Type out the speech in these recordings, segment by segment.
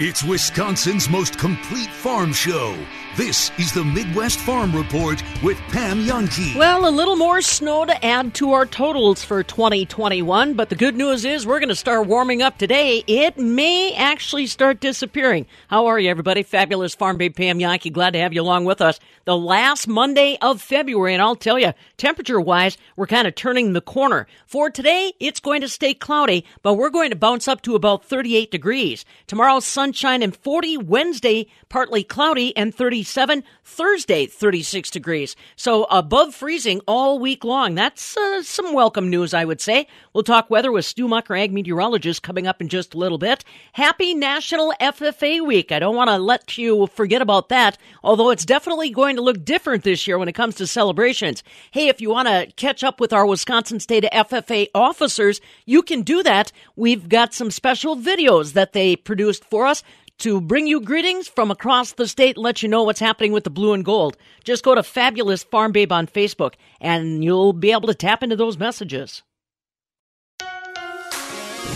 It's Wisconsin's most complete farm show. This is the Midwest Farm Report with Pam Jahnke. Well, a little more snow to add to our totals for 2021, but the good news is we're going to start warming up today. It may actually start disappearing. How are you, everybody? Fabulous Farm Babe Pam Jahnke. Glad to have you along with us. The last Monday of February, and I'll tell you, temperature wise, we're kind of turning the corner. For today, it's going to stay cloudy, but we're going to bounce up to about 38 degrees. Tomorrow, sunshine and 40. Wednesday, partly cloudy and 37. Thursday, 36 degrees. So above freezing all week long. That's uh, some welcome news, I would say. We'll talk weather with Stu Mucker, ag meteorologist, coming up in just a little bit. Happy National FFA Week. I don't want to let you forget about that, although it's definitely going to look different this year when it comes to celebrations. Hey, if you want to catch up with our Wisconsin State FFA officers, you can do that. We've got some special videos that they produced for us to bring you greetings from across the state and let you know what's happening with the blue and gold. Just go to Fabulous Farm Babe on Facebook and you'll be able to tap into those messages.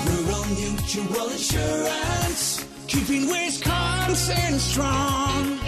Rural Mutual Insurance, keeping Wisconsin strong.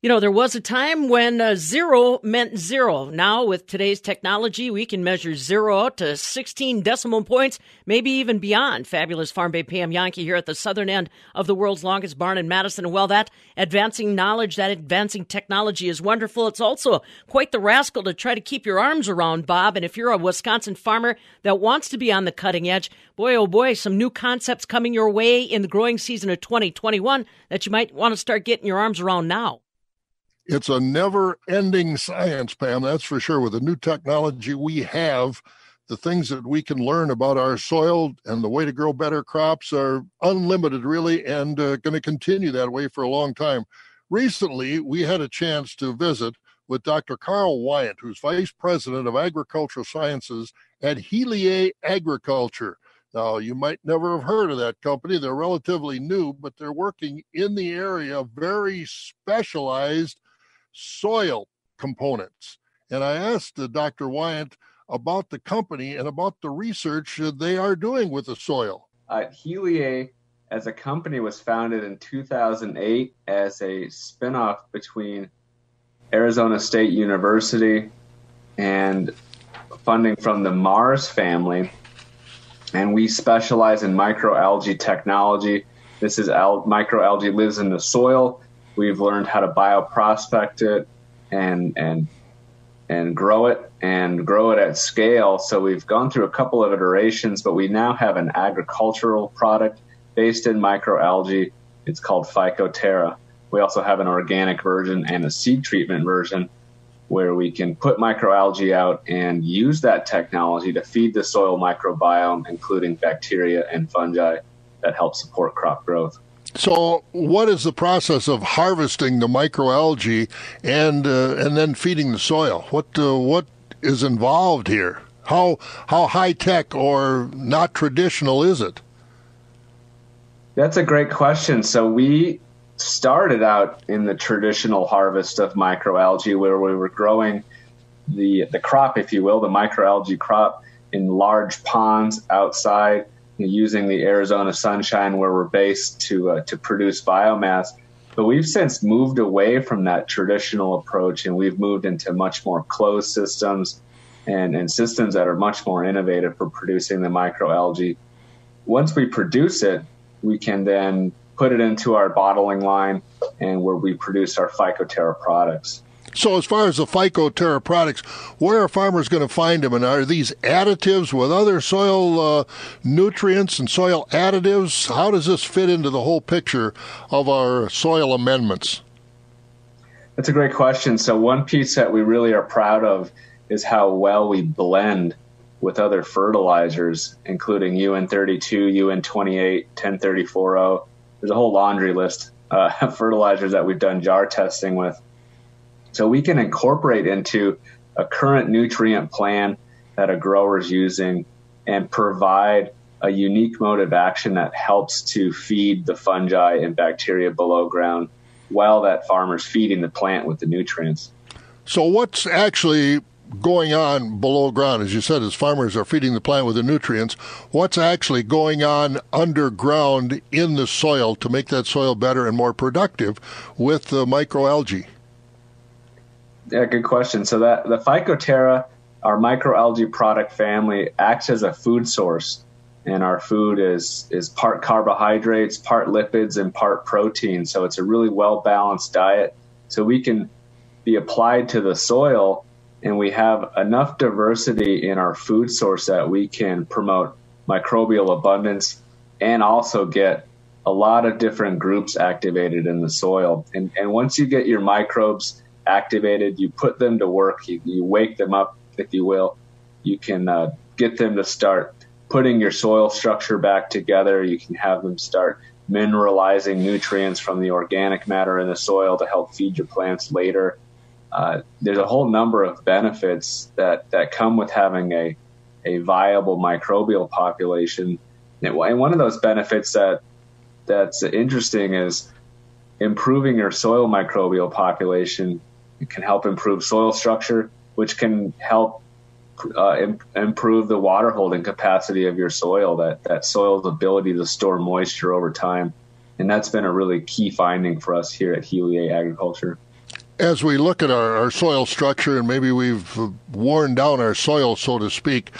You know, there was a time when uh, zero meant zero. Now, with today's technology, we can measure zero to 16 decimal points, maybe even beyond. Fabulous Farm Babe Pam Jahnke here at the southern end of the world's longest barn in Madison. And while that advancing knowledge, that advancing technology is wonderful, it's also quite the rascal to try to keep your arms around, Bob. And if you're a Wisconsin farmer that wants to be on the cutting edge, boy, oh boy, some new concepts coming your way in the growing season of 2021 that you might want to start getting your arms around now it's a never ending science, Pam, that's for sure. With the new technology we have, the things that we can learn about our soil and the way to grow better crops are unlimited, really, and uh, going to continue that way for a long time. Recently, we had a chance to visit with Dr. Karl Wyant, who's Vice President of Agricultural Sciences at Heliae Agriculture. Now, you might never have heard of that company. They're relatively new, but they're working in the area, very specialized soil components. And I asked uh, Dr. Wyant about the company and about the research they are doing with the soil. Uh, Heliae, as a company, was founded in 2008 as a spinoff between Arizona State University and funding from the Mars family. And we specialize in microalgae technology. This is al- microalgae lives in the soil We've learned how to bioprospect it and and and grow it and grow it at scale. So we've gone through a couple of iterations, but we now have an agricultural product based in microalgae. It's called Phycoterra. We also have an organic version and a seed treatment version where we can put microalgae out and use that technology to feed the soil microbiome, including bacteria and fungi that help support crop growth. So, what is the process of harvesting the microalgae and uh, and then feeding the soil? What uh, what is involved here? How how high tech or not traditional is it? That's a great question. So we started out in the traditional harvest of microalgae, where we were growing the the crop, if you will, the microalgae crop in large ponds outside using the Arizona sunshine where we're based to uh, to produce biomass. But we've since moved away from that traditional approach, and we've moved into much more closed systems and, and systems that are much more innovative for producing the microalgae. Once we produce it, we can then put it into our bottling line and where we produce our Phycoterra products. So, as far as the Phycoterra products, where are farmers going to find them? And are these additives with other soil uh, nutrients and soil additives? How does this fit into the whole picture of our soil amendments? That's a great question. So, one piece that we really are proud of is how well we blend with other fertilizers, including UAN32, UAN28, 10340. There's a whole laundry list uh, of fertilizers that we've done jar testing with. So we can incorporate into a current nutrient plan that a grower is using and provide a unique mode of action that helps to feed the fungi and bacteria below ground while that farmer's feeding the plant with the nutrients. So, what's actually going on below ground? As you said, as farmers are feeding the plant with the nutrients, what's actually going on underground in the soil to make that soil better and more productive with the microalgae? Yeah, good question. So that the Phycoterra, our microalgae product family, acts as a food source, and our food is is part carbohydrates, part lipids, and part protein. So it's a really well balanced diet. So we can be applied to the soil and we have enough diversity in our food source that we can promote microbial abundance and also get a lot of different groups activated in the soil. And, and once you get your microbes activated, you put them to work, you, you wake them up, if you will. You can uh, get them to start putting your soil structure back together. You can have them start mineralizing nutrients from the organic matter in the soil to help feed your plants later uh, there's a whole number of benefits that, that come with having a, a viable microbial population. And one of those benefits that that's interesting is improving your soil microbial population. It can help improve soil structure, which can help uh, Im- improve the water holding capacity of your soil, that, that soil's ability to store moisture over time. And that's been a really key finding for us here at Heliae Agriculture as we look at our, our, soil structure and maybe we've worn down our soil, so to speak,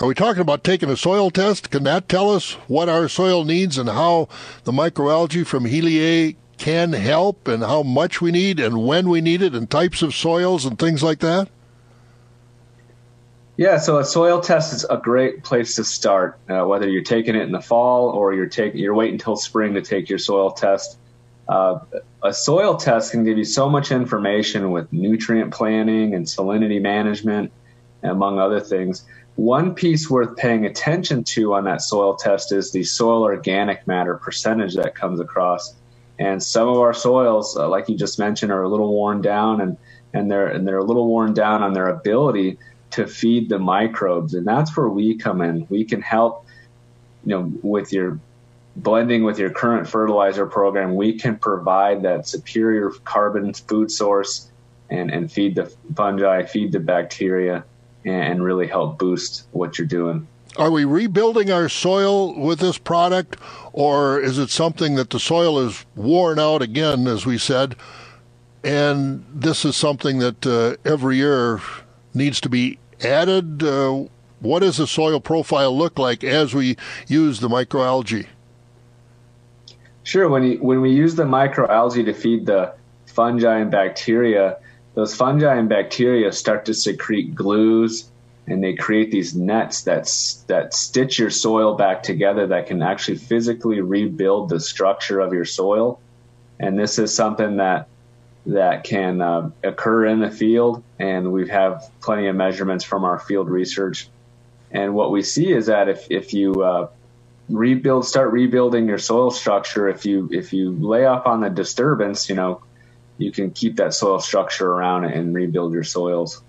are we talking about taking a soil test? Can that tell us what our soil needs and how the microalgae from Heliae can help and how much we need and when we need it and types of soils and things like that? Yeah, so a soil test is a great place to start. Uh, whether you're taking it in the fall or you're taking you're waiting until spring to take your soil test. Uh, a soil test can give you so much information with nutrient planning and salinity management, among other things. One piece worth paying attention to on that soil test is the soil organic matter percentage that comes across. And some of our soils, uh, like you just mentioned, are a little worn down, and and they're and they're a little worn down on their ability to feed the microbes, and that's where we come in. We can help, you know, with your blending with your current fertilizer program, we can provide that superior carbon food source and, and feed the fungi, feed the bacteria, and really help boost what you're doing. Are we rebuilding our soil with this product, or is it something that the soil is worn out again, as we said, and this is something that uh, every year needs to be added? Uh, what does the soil profile look like as we use the microalgae? Sure. When you, when we use the microalgae to feed the fungi and bacteria, those fungi and bacteria start to secrete glues, and they create these nets that that stitch your soil back together that can actually physically rebuild the structure of your soil. And this is something that that can uh, occur in the field, and we have plenty of measurements from our field research. And what we see is that if if you uh, rebuild start rebuilding your soil structure if you if you lay off on the disturbance you know you can keep that soil structure around and rebuild your soils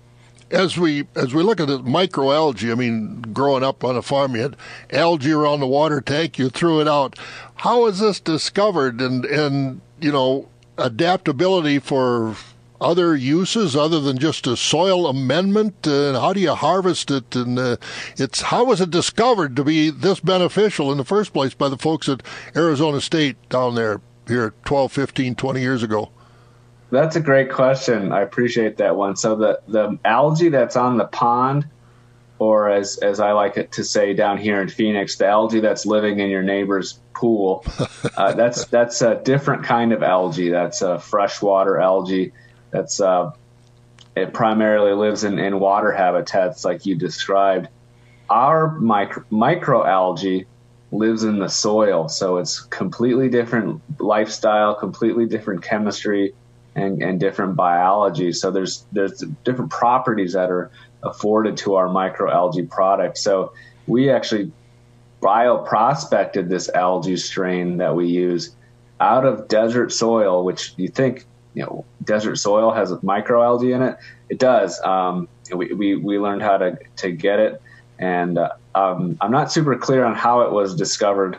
as we as we look at the microalgae, I mean, growing up on a farm, you had algae around the water tank, you threw it out. How is this discovered and and you know adaptability for other uses other than just a soil amendment? And how do you harvest it? And uh, it's how was it discovered to be this beneficial in the first place by the folks at Arizona State down there here 12, 15, 20 years ago? That's a great question. I appreciate that one. So the the algae that's on the pond, or as as I like it to say down here in Phoenix, the algae that's living in your neighbor's pool, uh, that's that's a different kind of algae. That's a freshwater algae that's uh, it primarily lives in, in water habitats like you described. Our micro, microalgae lives in the soil, so it's completely different lifestyle, completely different chemistry, and, and different biology. So there's there's different properties that are afforded to our microalgae product. So we actually bioprospected this algae strain that we use out of desert soil, which you think you know desert soil has microalgae in it. It does. Um, we, we we learned how to to get it, and uh, um, I'm not super clear on how it was discovered.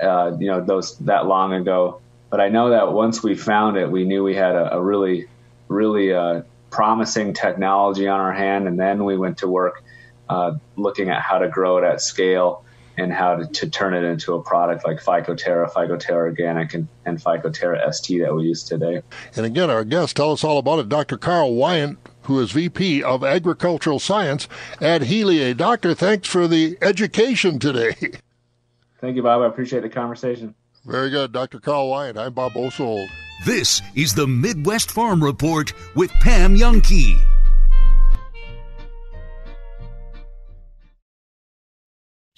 Uh, you know those that long ago, but I know that once we found it, we knew we had a, a really really uh, promising technology on our hand, and then we went to work uh, looking at how to grow it at scale and how to, to, turn it into a product like Phycoterra, Phycoterra Organic, and, and Phycoterra ST that we use today. And again, our guest, tell us all about it, Dr. Karl Wyant, who is VP of Agricultural Science at Heliae. Doctor, thanks for the education today. Thank you, Bob. I appreciate the conversation. Very good. Dr. Karl Wyant. I'm Bob Bosold. This is the Midwest Farm Report with Pam Jahnke.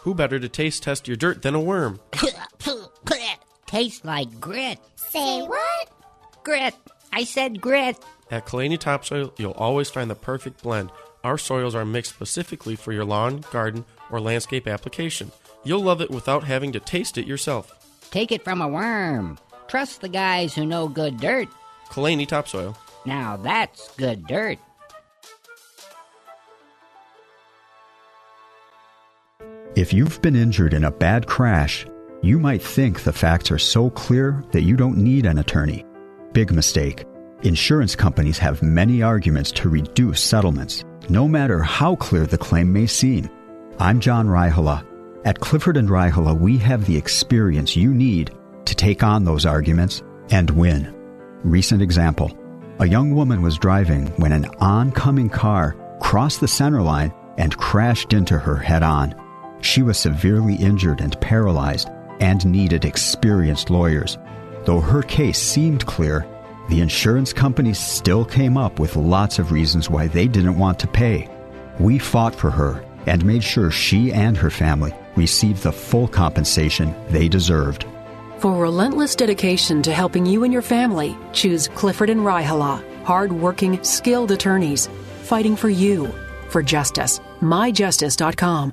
Who better to taste test your dirt than a worm? Tastes like grit. Say what? Grit. I said grit. At Kalani Topsoil, you'll always find the perfect blend. Our soils are mixed specifically for your lawn, garden, or landscape application. You'll love it without having to taste it yourself. Take it from a worm. Trust the guys who know good dirt. Kalani Topsoil. Now that's good dirt. If you've been injured in a bad crash, you might think the facts are so clear that you don't need an attorney. Big mistake. Insurance companies have many arguments to reduce settlements, no matter how clear the claim may seem. I'm John Raihala. At Clifford and Raihala, we have the experience you need to take on those arguments and win. Recent example. A young woman was driving when an oncoming car crossed the center line and crashed into her head on. She was severely injured and paralyzed and needed experienced lawyers. Though her case seemed clear, the insurance companies still came up with lots of reasons why they didn't want to pay. We fought for her and made sure she and her family received the full compensation they deserved. For relentless dedication to helping you and your family, choose Clifford and Raihala, hard-working, skilled attorneys fighting for you for justice. MyJustice.com.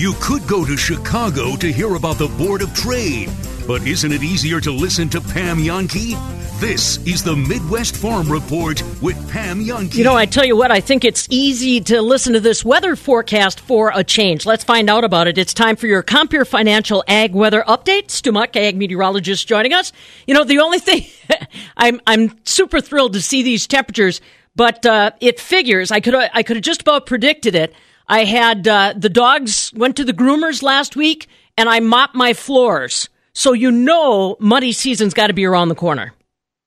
You could go to Chicago to hear about the Board of Trade, but isn't it easier to listen to Pam Jahnke? This is the Midwest Farm Report with Pam Jahnke. You know, I tell you what, I think it's easy to listen to this weather forecast for a change. Let's find out about it. It's time for your Compeer Financial Ag Weather Update. Stu Muck, ag meteorologist, joining us. You know, the only thing, I'm, I'm super thrilled to see these temperatures, but uh, it figures, I could, I could have just about predicted it. I had uh, the dogs went to the groomers last week, and I mopped my floors. So you know, muddy season's got to be around the corner.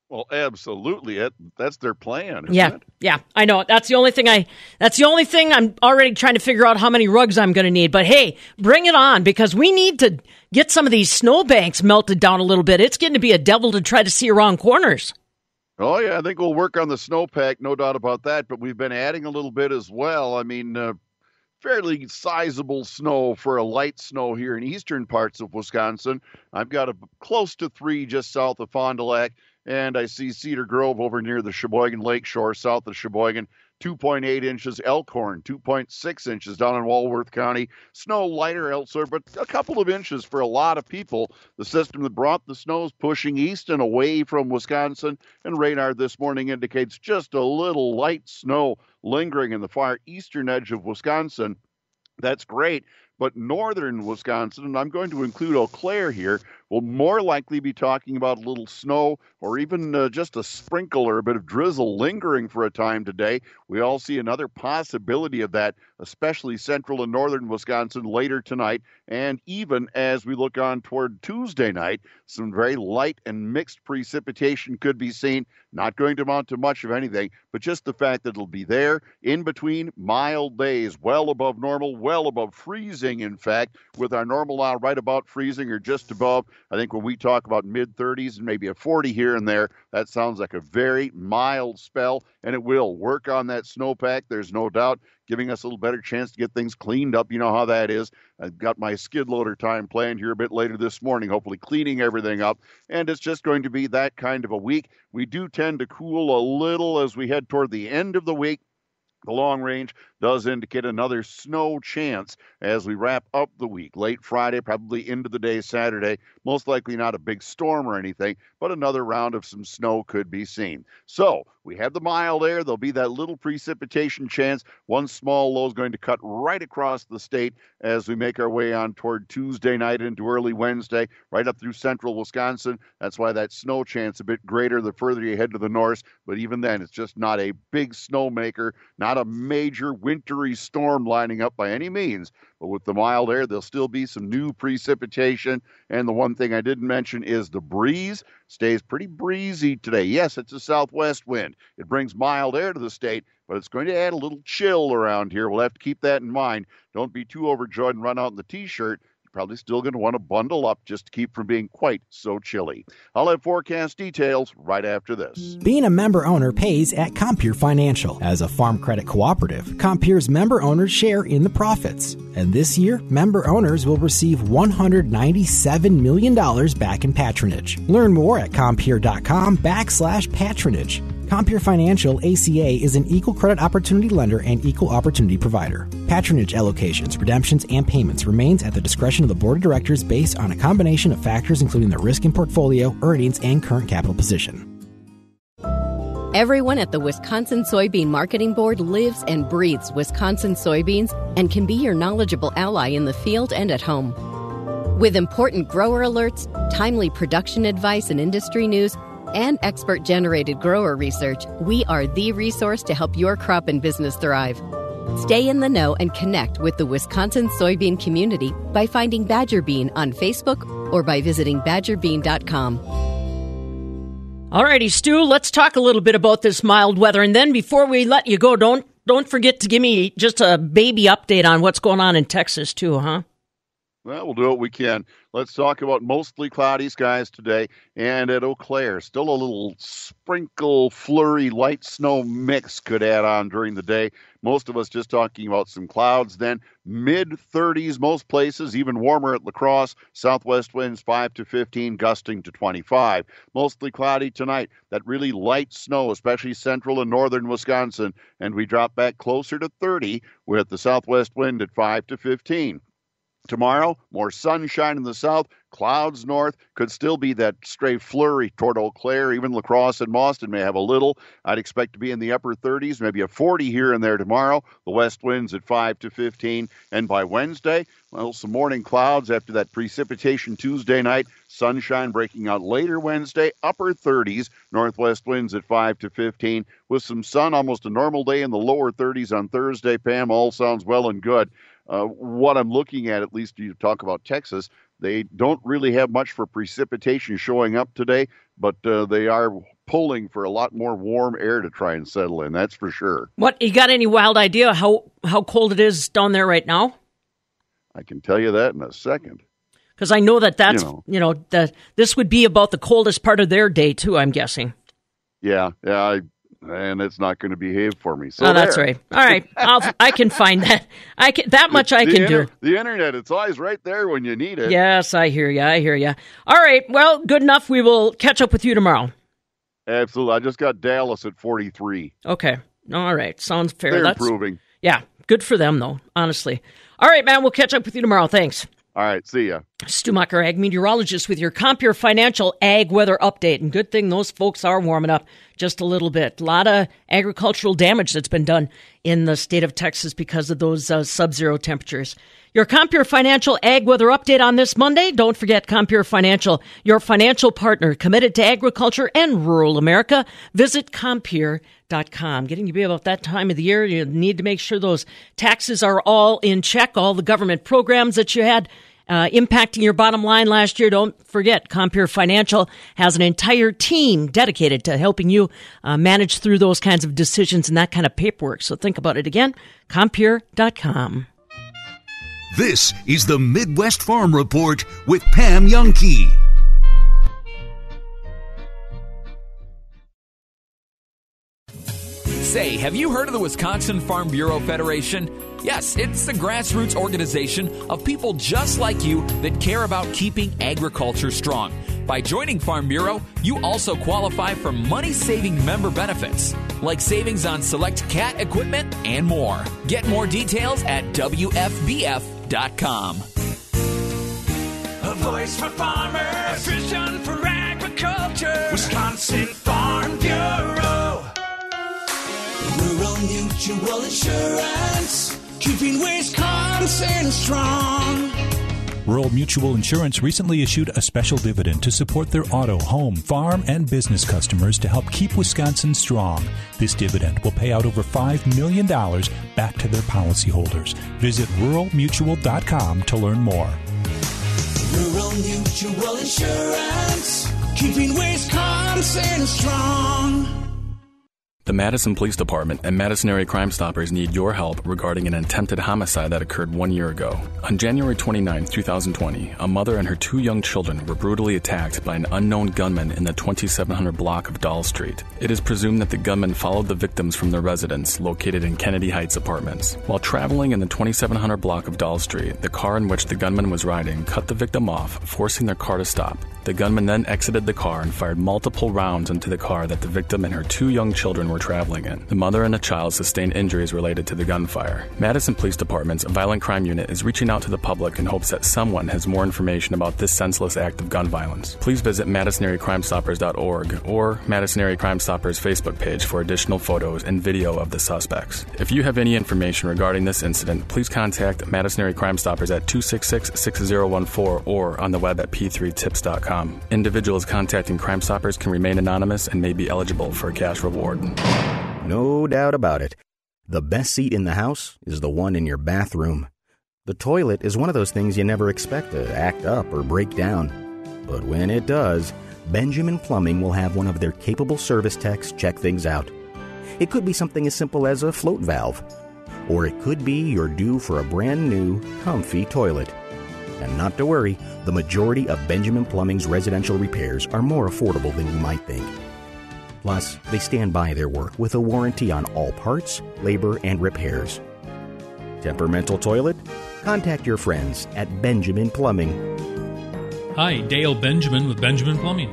Well, absolutely. That's their plan. yeah, it? yeah. I know. That's the only thing I. That's the only thing I'm already trying to figure out how many rugs I'm going to need. But hey, bring it on because we need to get some of these snowbanks melted down a little bit. It's getting to be a devil to try to see around corners. Oh yeah, I think we'll work on the snowpack, no doubt about that. But we've been adding a little bit as well. I mean, uh, fairly sizable snow for a light snow here in eastern parts of Wisconsin. I've got a close to three just south of Fond du Lac, and I see Cedar Grove over near the Sheboygan Lake Shore, south of Sheboygan. 2.8 inches, Elkhorn 2.6 inches down in Walworth County. Snow lighter elsewhere, but a couple of inches for a lot of people. The system that brought the snow is pushing east and away from Wisconsin, and radar this morning indicates just a little light snow lingering in the far eastern edge of Wisconsin. That's great, but northern Wisconsin, and I'm going to include Eau Claire here, We'll more likely be talking about a little snow or even uh, just a sprinkle or a bit of drizzle lingering for a time today. We all see another possibility of that, especially central and northern Wisconsin later tonight. And even as we look on toward Tuesday night, some very light and mixed precipitation could be seen. Not going to amount to much of anything, but just the fact that it'll be there in between mild days, well above normal, well above freezing, in fact, with our normal now right about freezing or just above. I think when we talk about mid 30s and maybe a 40 here and there, that sounds like a very mild spell, and it will work on that snowpack. There's no doubt giving us a little better chance to get things cleaned up. You know how that is. I've got my skid loader time planned here a bit later this morning, hopefully cleaning everything up. And it's just going to be that kind of a week. We do tend to cool a little as we head toward the end of the week. The long range does indicate another snow chance as we wrap up the week. Late Friday, probably into the day Saturday. Most likely not a big storm or anything, but another round of some snow could be seen. So we have the mild air. There'll be that little precipitation chance. One small low is going to cut right across the state as we make our way on toward Tuesday night into early Wednesday, right up through central Wisconsin. That's why that snow chance a bit greater the further you head to the north. But even then, it's just not a big snowmaker, not a major wintry storm lining up by any means. But with the mild air, there'll still be some new precipitation. And the one thing I didn't mention is the breeze stays pretty breezy today. Yes, it's a southwest wind. It brings mild air to the state, but it's going to add a little chill around here. We'll have to keep that in mind. Don't be too overjoyed and run out in the t shirt probably still going to want to bundle up just to keep from being quite so chilly. I'll have forecast details right after this. Being a member owner pays at Compeer Financial. As a farm credit cooperative, Compeer's member owners share in the profits. And this year, member owners will receive $197 million back in patronage. Learn more at Compeer.com backslash patronage. Compeer Financial ACA is an equal credit opportunity lender and equal opportunity provider. Patronage allocations, redemptions, and payments remains at the discretion of the board of directors based on a combination of factors including the risk in portfolio, earnings, and current capital position. Everyone at the Wisconsin Soybean Marketing Board lives and breathes Wisconsin soybeans and can be your knowledgeable ally in the field and at home. With important grower alerts, timely production advice and industry news, and expert generated grower research, we are the resource to help your crop and business thrive. Stay in the know and connect with the Wisconsin soybean community by finding Badger Bean on Facebook or by visiting badgerbean.com. Alrighty, Stu, let's talk a little bit about this mild weather. And then before we let you go, don't don't forget to give me just a baby update on what's going on in Texas too, huh? Well, we'll do what we can. Let's talk about mostly cloudy skies today and at Eau Claire. Still a little sprinkle, flurry, light snow mix could add on during the day. Most of us just talking about some clouds then. Mid 30s most places, even warmer at La Crosse. Southwest winds 5 to 15, gusting to 25. Mostly cloudy tonight. That really light snow, especially central and northern Wisconsin. And we drop back closer to 30 with the southwest wind at 5 to 15. Tomorrow, more sunshine in the south, clouds north. Could still be that stray flurry toward Eau Claire. Even La Crosse and Boston may have a little. I'd expect to be in the upper 30s, maybe a 40 here and there tomorrow. The west winds at 5 to 15. And by Wednesday, well, some morning clouds after that precipitation Tuesday night. Sunshine breaking out later Wednesday, upper 30s, northwest winds at 5 to 15, with some sun, almost a normal day in the lower 30s on Thursday. Pam, all sounds well and good. Uh, what I'm looking at, at least you talk about Texas, they don't really have much for precipitation showing up today, but uh, they are pulling for a lot more warm air to try and settle in. That's for sure. What you got any wild idea how how cold it is down there right now? I can tell you that in a second. Because I know that that's you know, you know that this would be about the coldest part of their day too. I'm guessing. Yeah, yeah. I and it's not going to behave for me. So oh, that's right. All right, I'll, I can find that. I can that much I can inter- do. The internet, it's always right there when you need it. Yes, I hear you. I hear you. All right. Well, good enough. We will catch up with you tomorrow. Absolutely. I just got Dallas at forty three. Okay. All right. Sounds fair. They're That's, improving. Yeah. Good for them, though. Honestly. All right, man. We'll catch up with you tomorrow. Thanks. All right, see ya. Stu Mucker, ag meteorologist with your Compeer Financial Ag Weather Update. And good thing those folks are warming up just a little bit. A lot of agricultural damage that's been done in the state of Texas because of those uh, sub zero temperatures. Your Compeer Financial Ag Weather Update on this Monday. Don't forget Compeer Financial, your financial partner committed to agriculture and rural America. Visit Compeer.com. Getting to be about that time of the year, you need to make sure those taxes are all in check, all the government programs that you had uh, impacting your bottom line last year. Don't forget, Compeer Financial has an entire team dedicated to helping you uh, manage through those kinds of decisions and that kind of paperwork. So think about it again, Compeer.com. This is the Midwest Farm Report with Pam Jahnke. Say, have you heard of the Wisconsin Farm Bureau Federation? Yes, it's the grassroots organization of people just like you that care about keeping agriculture strong. By joining Farm Bureau, you also qualify for money saving member benefits, like savings on select cat equipment and more. Get more details at WFBF.com. A voice for farmers, a vision for agriculture. Wisconsin Farm Bureau. Rural Mutual Insurance, keeping Wisconsin strong. Rural Mutual Insurance recently issued a special dividend to support their auto, home, farm, and business customers to help keep Wisconsin strong. This dividend will pay out over $5 million back to their policyholders. Visit ruralmutual.com to learn more. Rural Mutual Insurance, keeping Wisconsin strong. The Madison Police Department and Madison Area Crime Stoppers need your help regarding an attempted homicide that occurred one year ago. On January 29, 2020, a mother and her two young children were brutally attacked by an unknown gunman in the 2700 block of Doll Street. It is presumed that the gunman followed the victims from their residence located in Kennedy Heights apartments. While traveling in the 2700 block of Doll Street, the car in which the gunman was riding cut the victim off, forcing their car to stop. The gunman then exited the car and fired multiple rounds into the car that the victim and her two young children were traveling in. The mother and a child sustained injuries related to the gunfire. Madison Police Department's Violent Crime Unit is reaching out to the public in hopes that someone has more information about this senseless act of gun violence. Please visit MadisonAreaCrimeStoppers.org or Madison Area Crime Stoppers Facebook page for additional photos and video of the suspects. If you have any information regarding this incident, please contact Madison Area Crime Stoppers at 266 6014 or on the web at p3tips.com. Individuals contacting Crime Stoppers can remain anonymous and may be eligible for a cash reward. No doubt about it. The best seat in the house is the one in your bathroom. The toilet is one of those things you never expect to act up or break down. But when it does, Benjamin Plumbing will have one of their capable service techs check things out. It could be something as simple as a float valve, or it could be you're due for a brand new, comfy toilet. And not to worry, the majority of Benjamin Plumbing's residential repairs are more affordable than you might think. Plus, they stand by their work with a warranty on all parts, labor, and repairs. Temperamental toilet? Contact your friends at Benjamin Plumbing. Hi, Dale Benjamin with Benjamin Plumbing.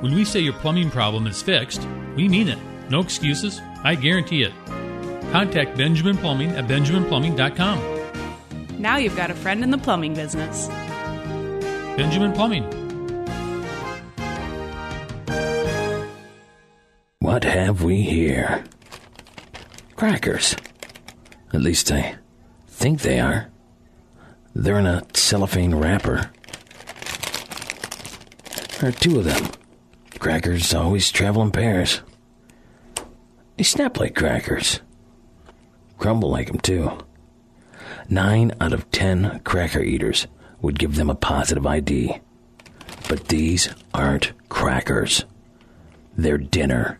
When we say your plumbing problem is fixed, we mean it. No excuses. I guarantee it. Contact Benjamin Plumbing at benjaminplumbing.com. Now you've got a friend in the plumbing business. Benjamin Plumbing. What have we here? Crackers. At least I think they are. They're in a cellophane wrapper. There are two of them. Crackers always travel in pairs. They snap like crackers. Crumble like 'em too. Nine out of ten cracker eaters would give them a positive ID. But these aren't crackers. They're dinner.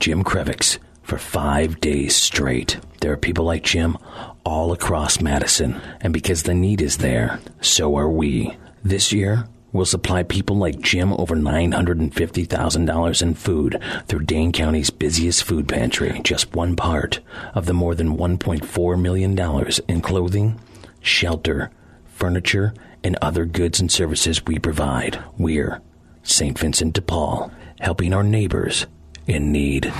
Jim Krevix for five days straight. There are people like Jim all across Madison, and because the need is there, so are we. This year, we'll supply people like Jim over $950,000 in food through Dane County's busiest food pantry, just one part of the more than $1.4 million in clothing, shelter, furniture, and other goods and services we provide. We're St. Vincent de Paul, helping our neighbors in need.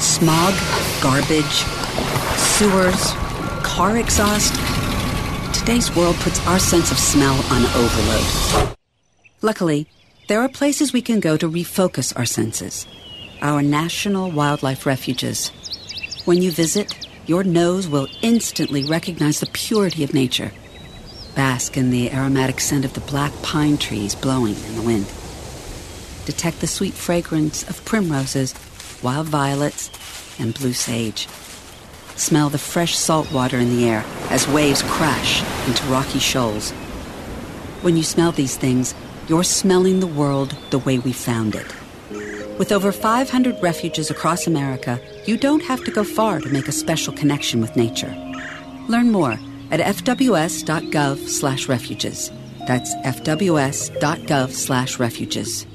Smog, garbage, sewers, car exhaust. Today's world puts our sense of smell on overload. Luckily, there are places we can go to refocus our senses. our national wildlife refuges. When you visit, your nose will instantly recognize the purity of nature. Bask in the aromatic scent of the black pine trees blowing in the wind. Detect the sweet fragrance of primroses, wild violets, and blue sage. Smell the fresh salt water in the air as waves crash into rocky shoals. When you smell these things, you're smelling the world the way we found it. With over 500 refuges across America, you don't have to go far to make a special connection with nature. Learn more at fws.gov/refuges. That's fws.gov/refuges.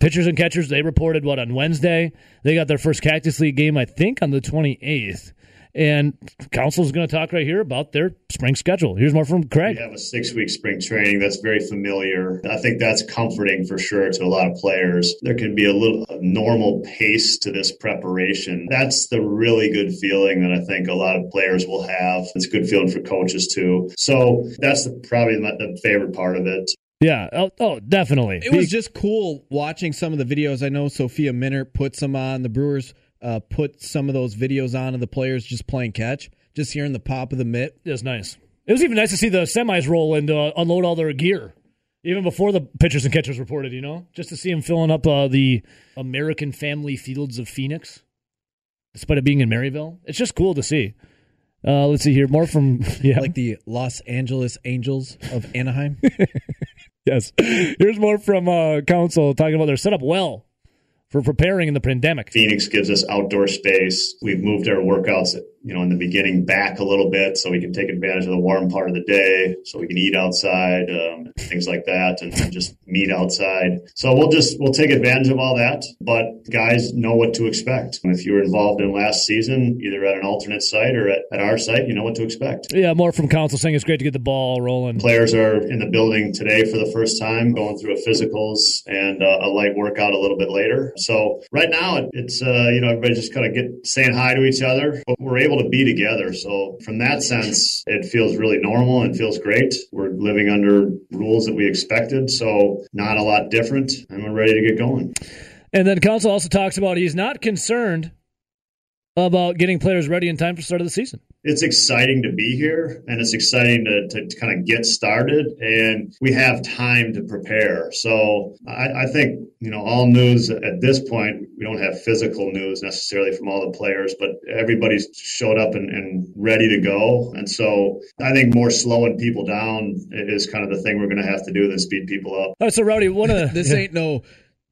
Pitchers and catchers, they reported what on Wednesday? They got their first Cactus League game, I think, on the 28th. And Counsell is going to talk right here about their spring schedule. Here's more from Craig. We have a six week spring training that's very familiar. I think that's comforting for sure to a lot of players. There can be a little a normal pace to this preparation. That's the really good feeling that I think a lot of players will have. It's a good feeling for coaches too. So that's the, probably the favorite part of it. Yeah. Oh, oh, definitely. It was just cool watching some of the videos. I know Sophia Minnaert put some on. The Brewers uh, put some of those videos on of the players just playing catch, just hearing the pop of the mitt. It was nice. It was even nice to see the semis roll and uh, unload all their gear, even before the pitchers and catchers reported. You know, just to see them filling up uh, the American Family Fields of Phoenix, despite it being in Maryvale. It's just cool to see. Uh, let's see here. More from yeah, like the Los Angeles Angels of Anaheim. yes. Here's more from uh, Counsell talking about their setup well for preparing in the pandemic. Phoenix gives us outdoor space. We've moved our workouts, you know, in the beginning back a little bit so we can take advantage of the warm part of the day, so we can eat outside, um, things like that, and, and just meet outside. So we'll just we'll take advantage of all that. But guys know what to expect. If you were involved in last season, either at an alternate site or at, at our site, you know what to expect. Yeah, more from Counsell saying it's great to get the ball rolling. Players are in the building today for the first time, going through a physicals and uh, a light workout a little bit later. So right now it's uh, you know everybody just kind of get saying hi to each other, but we're able to be together. So from that sense, it feels really normal and feels great. We're living under rules that we expected, so not a lot different, and we're ready to get going. And then Counsell also talks about he's not concerned about getting players ready in time for the start of the season. It's exciting to be here and it's exciting to, to, to kind of get started and we have time to prepare. So I, I think, you know, all news at this point, we don't have physical news necessarily from all the players, but everybody's showed up and, and ready to go. And so I think more slowing people down is kind of the thing we're going to have to do than speed people up. All right, so Rowdy, one of the, this ain't no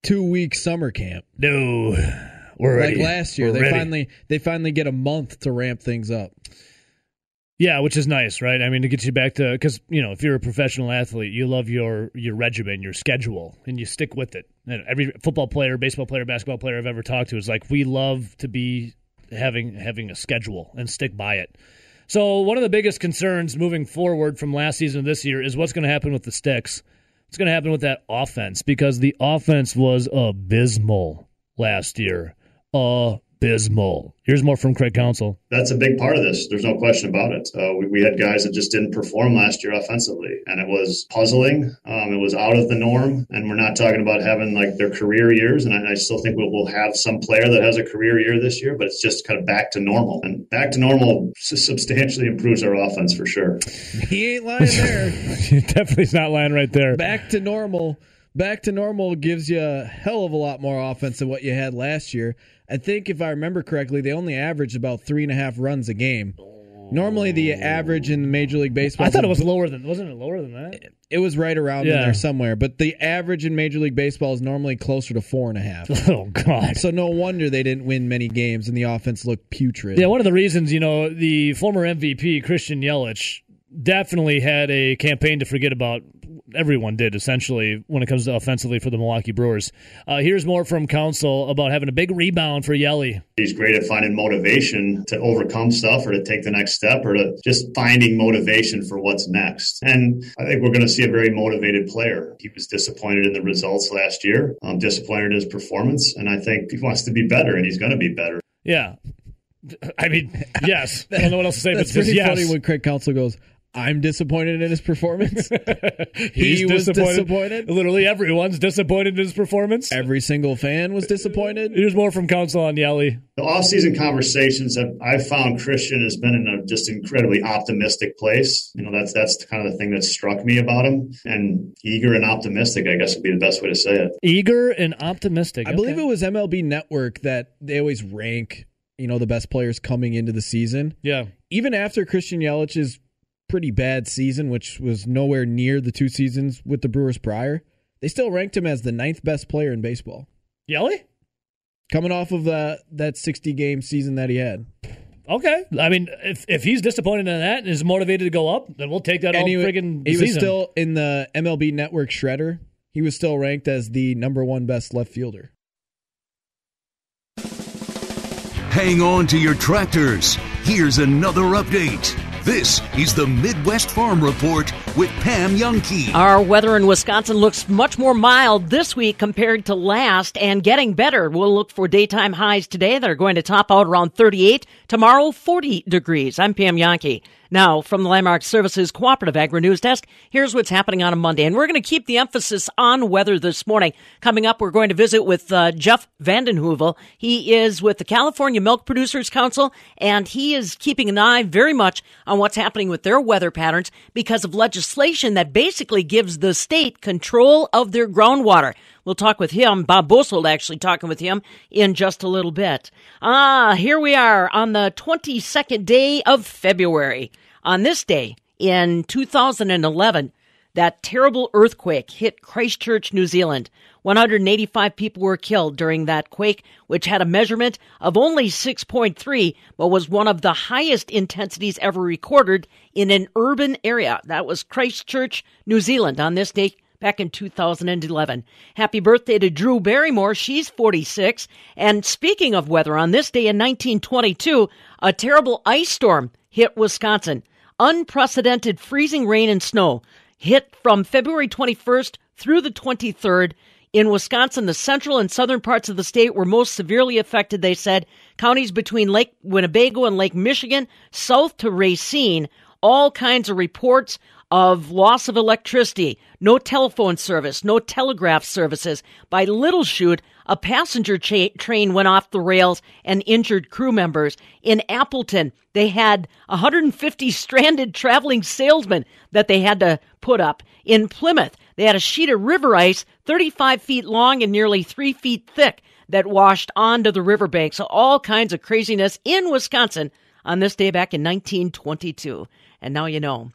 two week summer camp. No. We're like ready. last year. We're they ready. finally they finally get a month to ramp things up. Yeah, which is nice, right? I mean, to get you back to because you know if you're a professional athlete, you love your your regimen, your schedule, and you stick with it. And every football player, baseball player, basketball player I've ever talked to is like, we love to be having having a schedule and stick by it. So one of the biggest concerns moving forward from last season to this year is what's going to happen with the sticks. What's going to happen with that offense because the offense was abysmal last year. Abysmal. Here's more from Craig Counsell. That's a big part of this. There's no question about it. Uh, we, we had guys that just didn't perform last year offensively, and it was puzzling. Um, it was out of the norm, and we're not talking about having like their career years. And I, I still think we'll, we'll have some player that has a career year this year, but it's just kind of back to normal. And back to normal substantially improves our offense for sure. He ain't lying there. Definitely not lying right there. Back to normal. Back to normal gives you a hell of a lot more offense than what you had last year. I think if I remember correctly, they only averaged about three and a half runs a game. Normally, the average in Major League Baseball. I thought it was lower than wasn't it lower than that? It was right around Yeah. there somewhere, but the average in Major League Baseball is normally closer to four and a half. Oh God! So no wonder they didn't win many games and the offense looked putrid. Yeah, one of the reasons, you know, the former MVP Christian Yelich definitely had a campaign to forget about. Everyone did essentially when it comes to offensively for the Milwaukee Brewers. Uh, here's more from Counsell about having a big rebound for Yelly. He's great at finding motivation to overcome stuff or to take the next step or to just finding motivation for what's next. And I think we're going to see a very motivated player. He was disappointed in the results last year, um, disappointed in his performance, and I think he wants to be better and he's going to be better. Yeah, I mean, yes. I don't know what else to say, but That's just pretty yes. funny when Craig Counsell goes, I'm disappointed in his performance. He's he was disappointed. disappointed. Literally everyone's disappointed in his performance. Every single fan was disappointed. Here's more from Counsell on Yelly. The off-season conversations that I've found Christian has been in a just incredibly optimistic place. You know, that's that's kind of the thing that struck me about him. And eager and optimistic, I guess would be the best way to say it. Eager and optimistic. I believe it was MLB Network that they always rank, you know, the best players coming into the season. Yeah. Even after Christian Yelich's pretty bad season, which was nowhere near the two seasons with the Brewers prior, they still ranked him as the ninth best player in baseball. Yelly? Coming off of the, that 60 game season that he had. Okay. I mean, if if he's disappointed in that and is motivated to go up, then we'll take that all And he, friggin' he was still in the MLB Network shredder. He was still ranked as the number one best left fielder. Hang on to your tractors. Here's another update. This is the Midwest Farm Report with Pam Jahnke. Our weather in Wisconsin looks much more mild this week compared to last and getting better. We'll look for daytime highs today that are going to top out around 38. Tomorrow, 40 degrees. I'm Pam Jahnke. Now, from the Landmark Services Cooperative Agri News Desk, here's what's happening on a Monday. And we're going to keep the emphasis on weather this morning. Coming up, we're going to visit with uh, Jeff Vanden Heuvel. He is with the California Milk Producers Council, and he is keeping an eye very much on what's happening with their weather patterns because of legislation that basically gives the state control of their groundwater. We'll talk with him. Bob Bosold actually talking with him in just a little bit. Ah, here we are on the 22nd day of February. On this day in 2011, that terrible earthquake hit Christchurch, New Zealand. 185 people were killed during that quake, which had a measurement of only 6.3, but was one of the highest intensities ever recorded in an urban area. That was Christchurch, New Zealand on this day back in 2011. Happy birthday to Drew Barrymore. She's 46. And speaking of weather, on this day in 1922, a terrible ice storm hit Wisconsin. Unprecedented freezing rain and snow hit from February 21st through the 23rd. In Wisconsin, the central and southern parts of the state were most severely affected, they said. Counties between Lake Winnebago and Lake Michigan, south to Racine, all kinds of reports of loss of electricity, no telephone service, no telegraph services. By Little Chute, a passenger cha- train went off the rails and injured crew members. In Appleton, they had 150 stranded traveling salesmen that they had to put up. In Plymouth, they had a sheet of river ice 35 feet long and nearly three feet thick that washed onto the riverbank. So all kinds of craziness in Wisconsin on this day back in 1922. And now you know.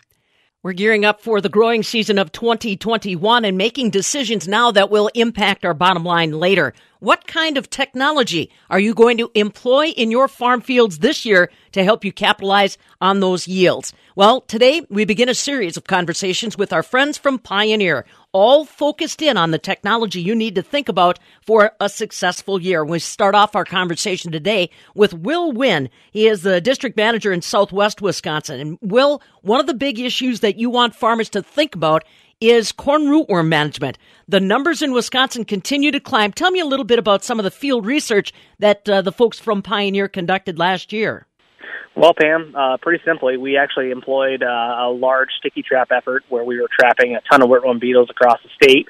We're gearing up for the growing season of 2021 and making decisions now that will impact our bottom line later. What kind of technology are you going to employ in your farm fields this year to help you capitalize on those yields? Well, today we begin a series of conversations with our friends from Pioneer, all focused in on the technology you need to think about for a successful year. We start off our conversation today with Will Wynn. He is the district manager in Southwest Wisconsin. And Will, one of the big issues that you want farmers to think about is corn rootworm management. The numbers in Wisconsin continue to climb. Tell me a little bit about some of the field research that uh, the folks from Pioneer conducted last year. Well, Pam, uh, pretty simply, we actually employed uh, a large sticky trap effort where we were trapping a ton of rootworm beetles across the state.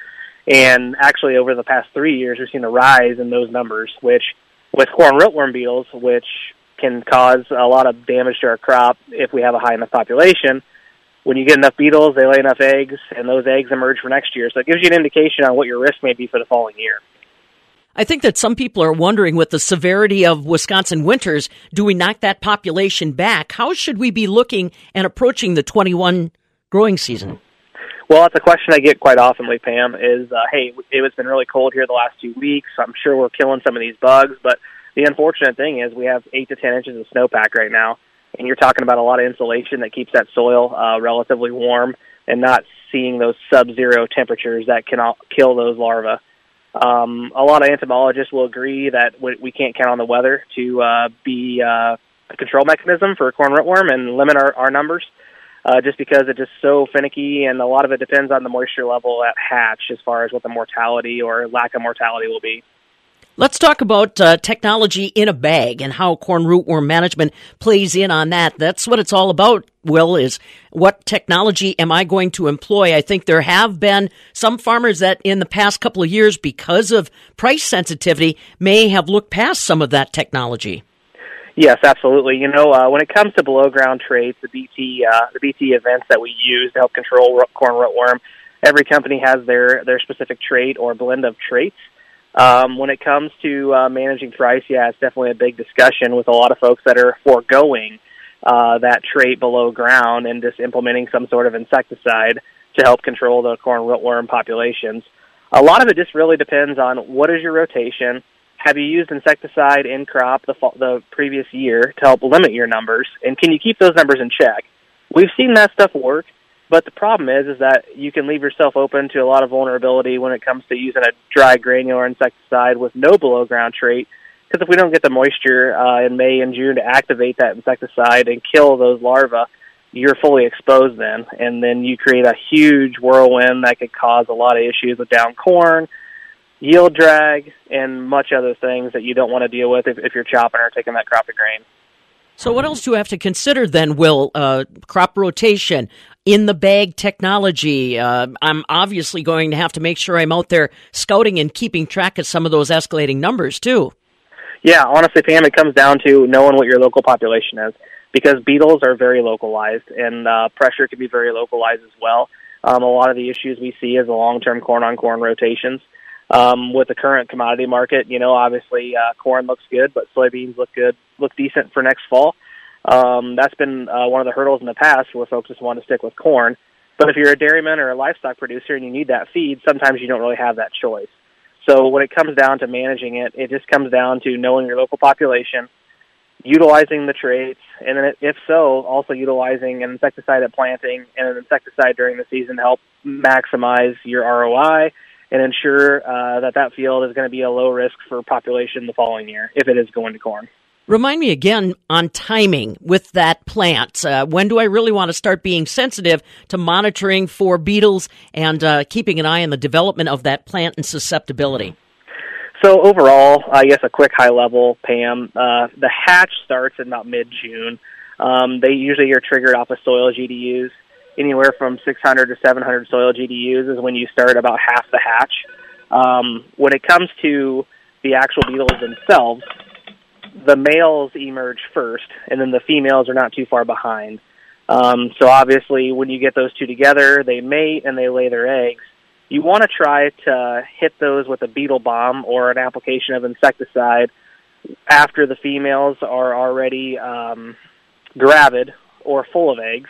And actually, over the past three years, we've seen a rise in those numbers, which, with corn rootworm beetles, which can cause a lot of damage to our crop if we have a high enough population. When you get enough beetles, they lay enough eggs, and those eggs emerge for next year. So it gives you an indication on what your risk may be for the following year. I think that some people are wondering with the severity of Wisconsin winters, do we knock that population back? How should we be looking and approaching the 21 growing season? Well, that's a question I get quite often, Pam, is, uh, hey, it's been really cold here the last two weeks. I'm sure we're killing some of these bugs, but the unfortunate thing is we have 8 to 10 inches of snowpack right now, and you're talking about a lot of insulation that keeps that soil uh, relatively warm and not seeing those sub-zero temperatures that can all kill those larvae. Um, a lot of entomologists will agree that we, can't count on the weather to uh, be uh, a control mechanism for corn rootworm and limit our, our numbers, uh, just because it's just so finicky, and a lot of it depends on the moisture level at hatch as far as what the mortality or lack of mortality will be. Let's talk about uh, technology in a bag and how corn rootworm management plays in on that. That's what it's all about, Will, is what technology am I going to employ? I think there have been some farmers that in the past couple of years, because of price sensitivity, may have looked past some of that technology. Yes, absolutely. You know, uh, when it comes to below ground traits, the BT uh, the BT events that we use to help control ro- corn rootworm, every company has their their specific trait or blend of traits. Um, when it comes to uh, managing price, yeah, it's definitely a big discussion with a lot of folks that are foregoing uh, that trait below ground and just implementing some sort of insecticide to help control the corn rootworm populations. A lot of it just really depends on what is your rotation. Have you used insecticide in crop the the previous year to help limit your numbers, and can you keep those numbers in check? We've seen that stuff work. But the problem is, is that you can leave yourself open to a lot of vulnerability when it comes to using a dry granular insecticide with no below ground trait. Because if we don't get the moisture uh, in May and June to activate that insecticide and kill those larvae, you're fully exposed then, and then you create a huge whirlwind that could cause a lot of issues with down corn, yield drag, and much other things that you don't want to deal with if, if you're chopping or taking that crop of grain. So, what else do you have to consider then, Will? Uh, crop rotation, in the bag technology. Uh, I'm obviously going to have to make sure I'm out there scouting and keeping track of some of those escalating numbers too. Yeah, honestly, Pam, it comes down to knowing what your local population is because beetles are very localized and uh, pressure can be very localized as well. Um, a lot of the issues we see is the long-term corn-on-corn rotations. Um, with the current commodity market, you know, obviously uh, corn looks good, but soybeans look good, look decent for next fall. Um, that's been uh, one of the hurdles in the past where folks just want to stick with corn. But if you're a dairyman or a livestock producer and you need that feed, sometimes you don't really have that choice. So when it comes down to managing it, it just comes down to knowing your local population, utilizing the traits, and then if so, also utilizing an insecticide at planting and an insecticide during the season to help maximize your ROI and ensure uh, that that field is going to be a low risk for population the following year if it is going to corn. Remind me again on timing with that plant. Uh, when do I really want to start being sensitive to monitoring for beetles and uh, keeping an eye on the development of that plant and susceptibility? So overall, I guess a quick high level, Pam. Uh, the hatch starts in about mid June. Um, they usually are triggered off of soil GDUs. Anywhere from 600 to 700 soil GDUs is when you start about half the hatch. Um, when it comes to the actual beetles themselves, the males emerge first, and then the females are not too far behind. Um, so obviously, when you get those two together, they mate and they lay their eggs. You want to try to hit those with a beetle bomb or an application of insecticide after the females are already um, gravid or full of eggs.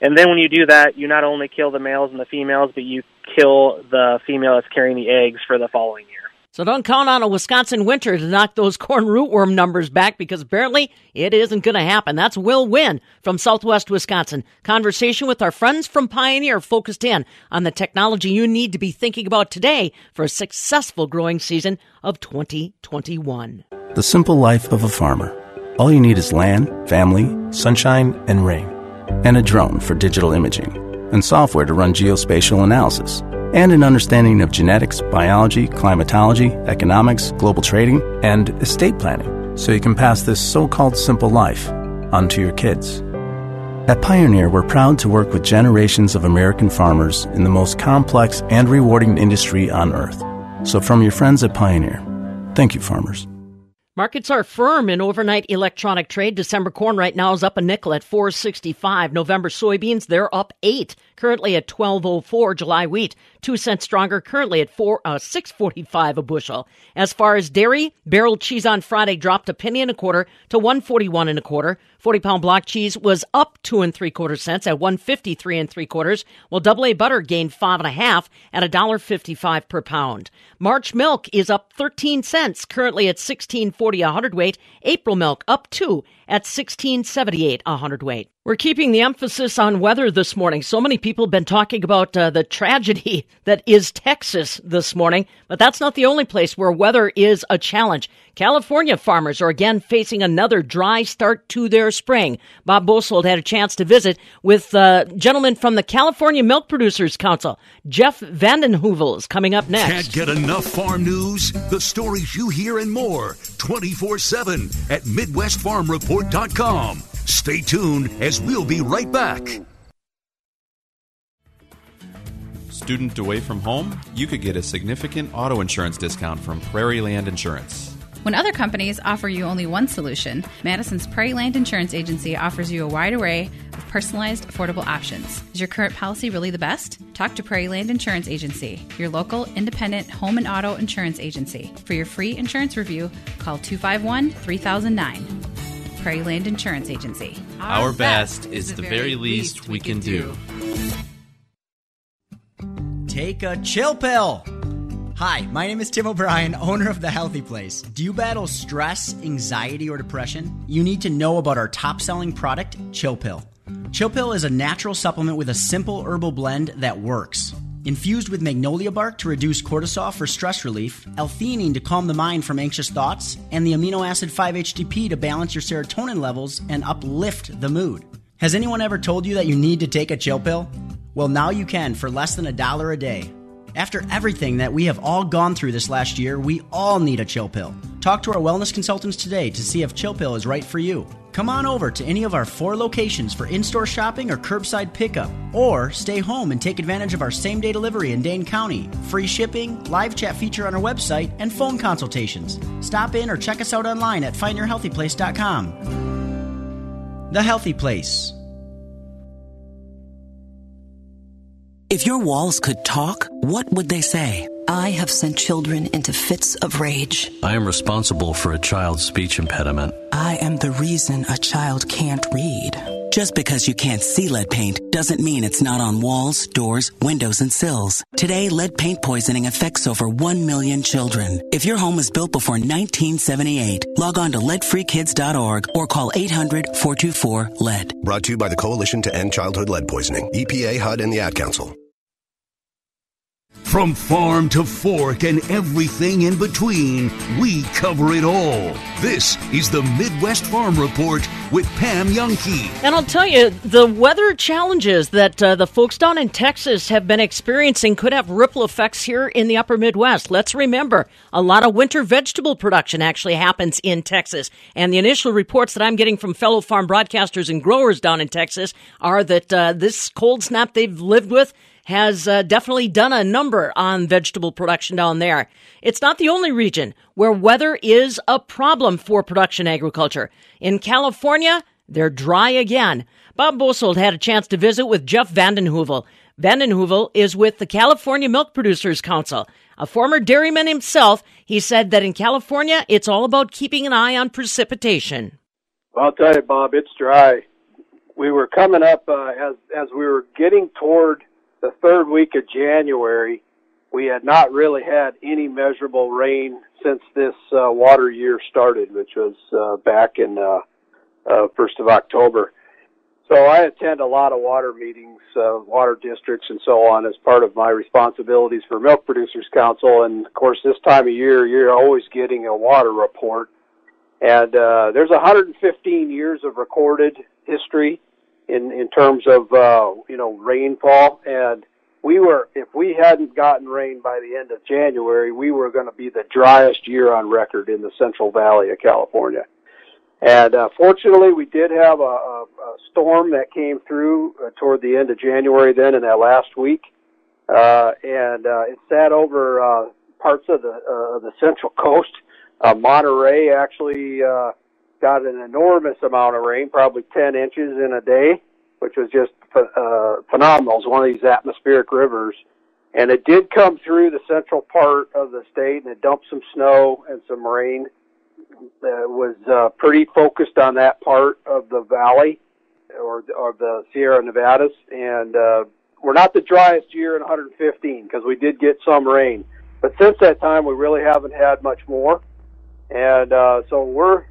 And then when you do that, you not only kill the males and the females, but you kill the female that's carrying the eggs for the following year. So don't count on a Wisconsin winter to knock those corn rootworm numbers back because apparently it isn't going to happen. That's Will Wynn from Southwest Wisconsin. Conversation with our friends from Pioneer focused in on the technology you need to be thinking about today for a successful growing season of 2021. The simple life of a farmer. All you need is land, family, sunshine, and rain. And a drone for digital imaging. And software to run geospatial analysis and an understanding of genetics, biology, climatology, economics, global trading, and estate planning, so you can pass this so called simple life onto your kids. At Pioneer, we're proud to work with generations of American farmers in the most complex and rewarding industry on earth. So, from your friends at Pioneer, thank you, farmers. Markets are firm in overnight electronic trade. December corn right now is up a nickel at 465. November soybeans, they're up 8, currently at 1204. July wheat, 2 cents stronger, currently at 4 uh, 645 a bushel. As far as dairy, barrel cheese on Friday dropped a penny and a quarter to 141 and a quarter. 40 pound block cheese was up two and three quarter cents at 153 and three quarters, while double A butter gained five and a half at $1.55 per pound. March milk is up 13 cents, currently at 1640 a hundredweight. April milk up two at 1678 a hundredweight. We're keeping the emphasis on weather this morning. So many people have been talking about uh, the tragedy that is Texas this morning, but that's not the only place where weather is a challenge. California farmers are again facing another dry start to their spring. Bob Bosold had a chance to visit with a gentleman from the California Milk Producers Council. Jeff Vandenheuvel is coming up next. Can't get enough farm news? The stories you hear and more 24 7 at MidwestFarmReport.com. Stay tuned as we'll be right back. Student away from home? You could get a significant auto insurance discount from Prairie Land Insurance. When other companies offer you only one solution, Madison's Prairie Land Insurance Agency offers you a wide array of personalized, affordable options. Is your current policy really the best? Talk to Prairie Land Insurance Agency, your local independent home and auto insurance agency. For your free insurance review, call 251 3009. Prairie Land Insurance Agency. Our best is the very least we can do. Take a chill pill. Hi, my name is Tim O'Brien, owner of The Healthy Place. Do you battle stress, anxiety, or depression? You need to know about our top selling product, Chill Pill. Chill Pill is a natural supplement with a simple herbal blend that works. Infused with magnolia bark to reduce cortisol for stress relief, L-theanine to calm the mind from anxious thoughts, and the amino acid 5-HTP to balance your serotonin levels and uplift the mood. Has anyone ever told you that you need to take a chill pill? Well, now you can for less than a dollar a day. After everything that we have all gone through this last year, we all need a chill pill. Talk to our wellness consultants today to see if chill pill is right for you. Come on over to any of our four locations for in store shopping or curbside pickup, or stay home and take advantage of our same day delivery in Dane County, free shipping, live chat feature on our website, and phone consultations. Stop in or check us out online at findyourhealthyplace.com. The Healthy Place. If your walls could talk, what would they say? I have sent children into fits of rage. I am responsible for a child's speech impediment. I am the reason a child can't read. Just because you can't see lead paint doesn't mean it's not on walls, doors, windows, and sills. Today, lead paint poisoning affects over 1 million children. If your home was built before 1978, log on to leadfreekids.org or call 800 424 lead. Brought to you by the Coalition to End Childhood Lead Poisoning, EPA, HUD, and the Ad Council. From farm to fork and everything in between, we cover it all. This is the Midwest Farm Report with Pam Jahnke. And I'll tell you, the weather challenges that uh, the folks down in Texas have been experiencing could have ripple effects here in the upper Midwest. Let's remember, a lot of winter vegetable production actually happens in Texas. And the initial reports that I'm getting from fellow farm broadcasters and growers down in Texas are that uh, this cold snap they've lived with has uh, definitely done a number on vegetable production down there. It's not the only region where weather is a problem for production agriculture. In California, they're dry again. Bob Bosold had a chance to visit with Jeff Vandenheuvel. Vandenheuvel is with the California Milk Producers Council. A former dairyman himself, he said that in California, it's all about keeping an eye on precipitation. Well, I'll tell you, Bob, it's dry. We were coming up uh, as as we were getting toward the third week of January, we had not really had any measurable rain since this uh, water year started, which was uh, back in uh, uh, first of October. So I attend a lot of water meetings, uh, water districts, and so on as part of my responsibilities for Milk Producers Council. And of course, this time of year, you're always getting a water report. And uh, there's 115 years of recorded history in in terms of uh, you know rainfall. And we were if we hadn't gotten rain by the end of January, we were going to be the driest year on record in the Central Valley of California. And uh, fortunately, we did have a, a, a storm that came through uh, toward the end of January. Then in that last week, uh, and uh, it sat over uh, parts of the uh, the Central Coast. Uh, Monterey actually uh, got an enormous amount of rain, probably 10 inches in a day, which was just uh, phenomenal. It's one of these atmospheric rivers. And it did come through the central part of the state and it dumped some snow and some rain. That was uh, pretty focused on that part of the valley or, or the Sierra Nevadas. And uh, we're not the driest year in 115 because we did get some rain. But since that time, we really haven't had much more. And uh, so we're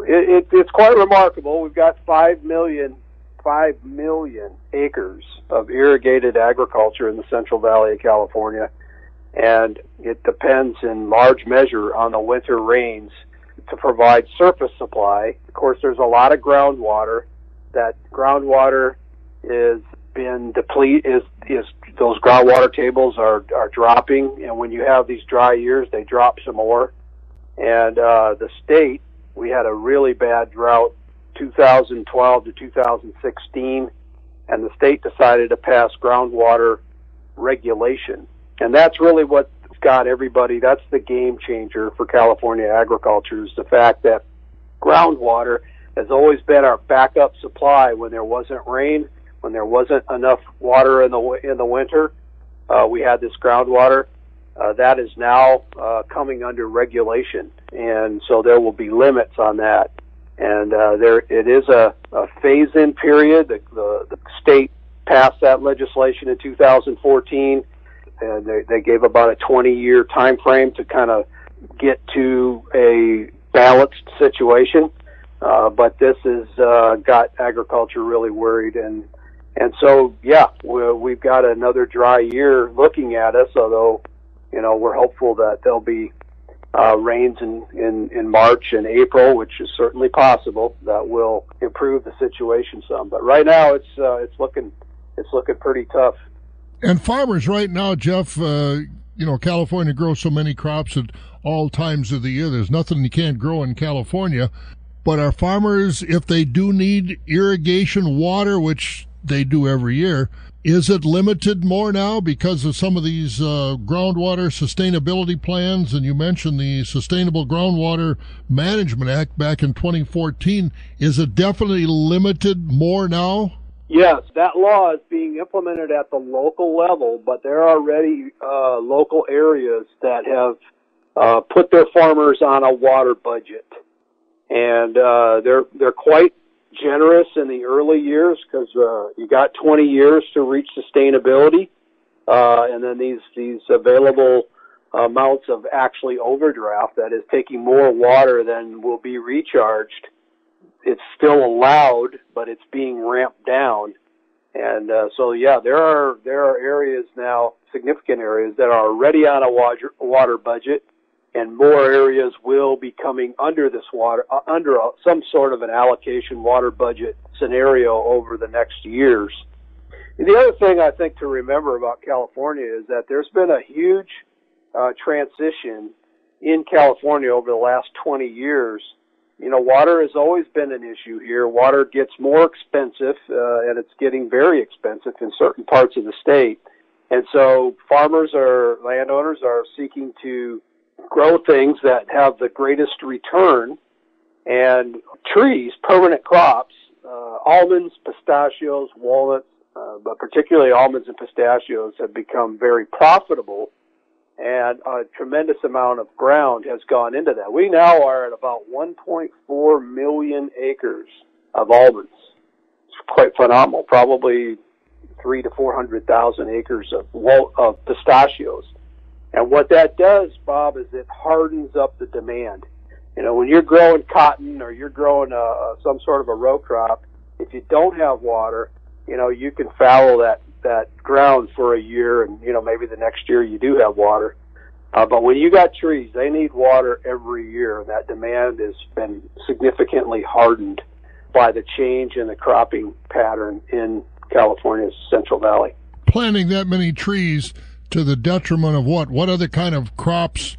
it, it, it's quite remarkable. We've got five million 5 million acres of irrigated agriculture in the Central Valley of California, and it depends in large measure on the winter rains to provide surface supply. Of course, there's a lot of groundwater. That groundwater is been deplete is is those groundwater tables are are dropping, and when you have these dry years, they drop some more. And uh, the state, we had a really bad drought, 2012 to 2016, and the state decided to pass groundwater regulation, and that's really what got everybody. That's the game changer for California agriculture is the fact that groundwater has always been our backup supply when there wasn't rain when there wasn't enough water in the in the winter, uh, we had this groundwater. Uh, that is now uh, coming under regulation, and so there will be limits on that. And uh, there, it is a, a phase-in period. The, the, the state passed that legislation in 2014, and they, they gave about a 20-year time frame to kind of get to a balanced situation. Uh, but this has uh, got agriculture really worried, and and so, yeah, we've got another dry year looking at us. Although, you know, we're hopeful that there'll be uh, rains in, in in March and April, which is certainly possible. That will improve the situation some. But right now, it's uh, it's looking it's looking pretty tough. And farmers right now, Jeff, uh, you know, California grows so many crops at all times of the year. There's nothing you can't grow in California. But our farmers, if they do need irrigation water, which they do every year. Is it limited more now because of some of these uh, groundwater sustainability plans? And you mentioned the Sustainable Groundwater Management Act back in 2014. Is it definitely limited more now? Yes, that law is being implemented at the local level, but there are already uh, local areas that have uh, put their farmers on a water budget, and uh, they're they're quite generous in the early years because uh, you got 20 years to reach sustainability, uh, and then these these available amounts of actually overdraft that is taking more water than will be recharged. It's still allowed, but it's being ramped down, and uh, so yeah, there are there are areas now, significant areas that are already on a water water budget and more areas will be coming under this water uh, under a, some sort of an allocation water budget scenario over the next years. And the other thing I think to remember about California is that there's been a huge uh, transition in California over the last 20 years. You know, water has always been an issue here. Water gets more expensive, uh, and it's getting very expensive in certain parts of the state. And so farmers or landowners are seeking to grow things that have the greatest return and trees, permanent crops, uh, almonds, pistachios, walnuts, uh, but particularly almonds and pistachios have become very profitable and a tremendous amount of ground has gone into that. We now are at about 1.4 million acres of almonds. It's quite phenomenal. Probably three to 400,000 acres of, of pistachios. And what that does, Bob, is it hardens up the demand. You know, when you're growing cotton or you're growing a, some sort of a row crop, if you don't have water, you know, you can fallow that that ground for a year, and you know maybe the next year you do have water. Uh, but when you got trees, they need water every year, that demand has been significantly hardened by the change in the cropping pattern in California's Central Valley. Planting that many trees to the detriment of what? What other kind of crops,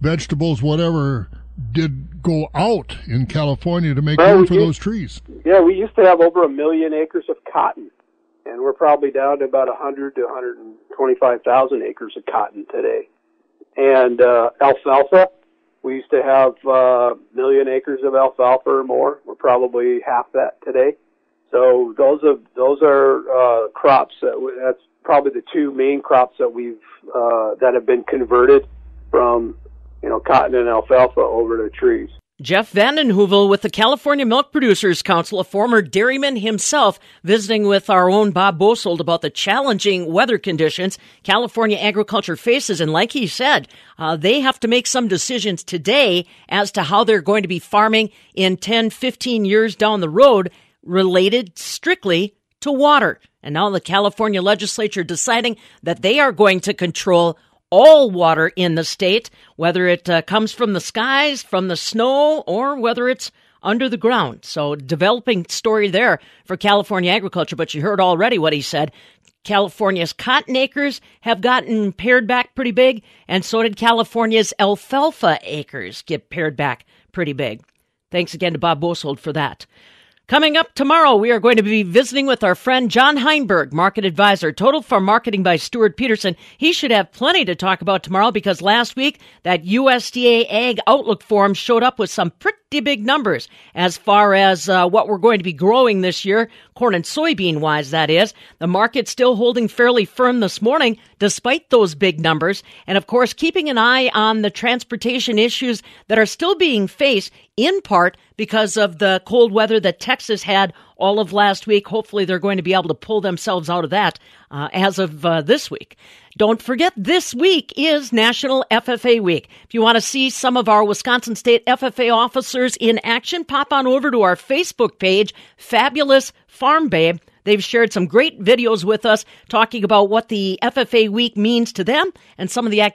vegetables, whatever, did go out in California to make well, room for those trees? Yeah, we used to have over a million acres of cotton, and we're probably down to about 100 to 125,000 acres of cotton today. And uh, alfalfa, we used to have a uh, million acres of alfalfa or more. We're probably half that today. So those are those are uh, crops that that's probably the two main crops that we've uh, that have been converted from you know cotton and alfalfa over to trees. Jeff Vanden Heuvel with the California Milk Producers Council, a former dairyman himself, visiting with our own Bob Bosold about the challenging weather conditions California agriculture faces. And like he said, uh, they have to make some decisions today as to how they're going to be farming in 10, 15 years down the road related strictly to water. And now the California legislature deciding that they are going to control all water in the state, whether it uh, comes from the skies, from the snow, or whether it's under the ground. So, developing story there for California agriculture. But you heard already what he said. California's cotton acres have gotten pared back pretty big, and so did California's alfalfa acres get pared back pretty big. Thanks again to Bob Bosold for that. Coming up tomorrow, we are going to be visiting with our friend John Heinberg, market advisor, Total Farm Marketing by Stewart-Peterson. He should have plenty to talk about tomorrow because last week that USDA Ag Outlook Forum showed up with some pretty big numbers as far as uh, what we're going to be growing this year, corn and soybean wise, that is. The market's still holding fairly firm this morning despite those big numbers. And of course, keeping an eye on the transportation issues that are still being faced in part because of the cold weather that Texas had all of last week. Hopefully, they're going to be able to pull themselves out of that uh, as of uh, this week. Don't forget, this week is National FFA Week. If you want to see some of our Wisconsin State FFA officers in action, pop on over to our Facebook page, Fabulous Farm Babe. They've shared some great videos with us talking about what the FFA week means to them and some of the activities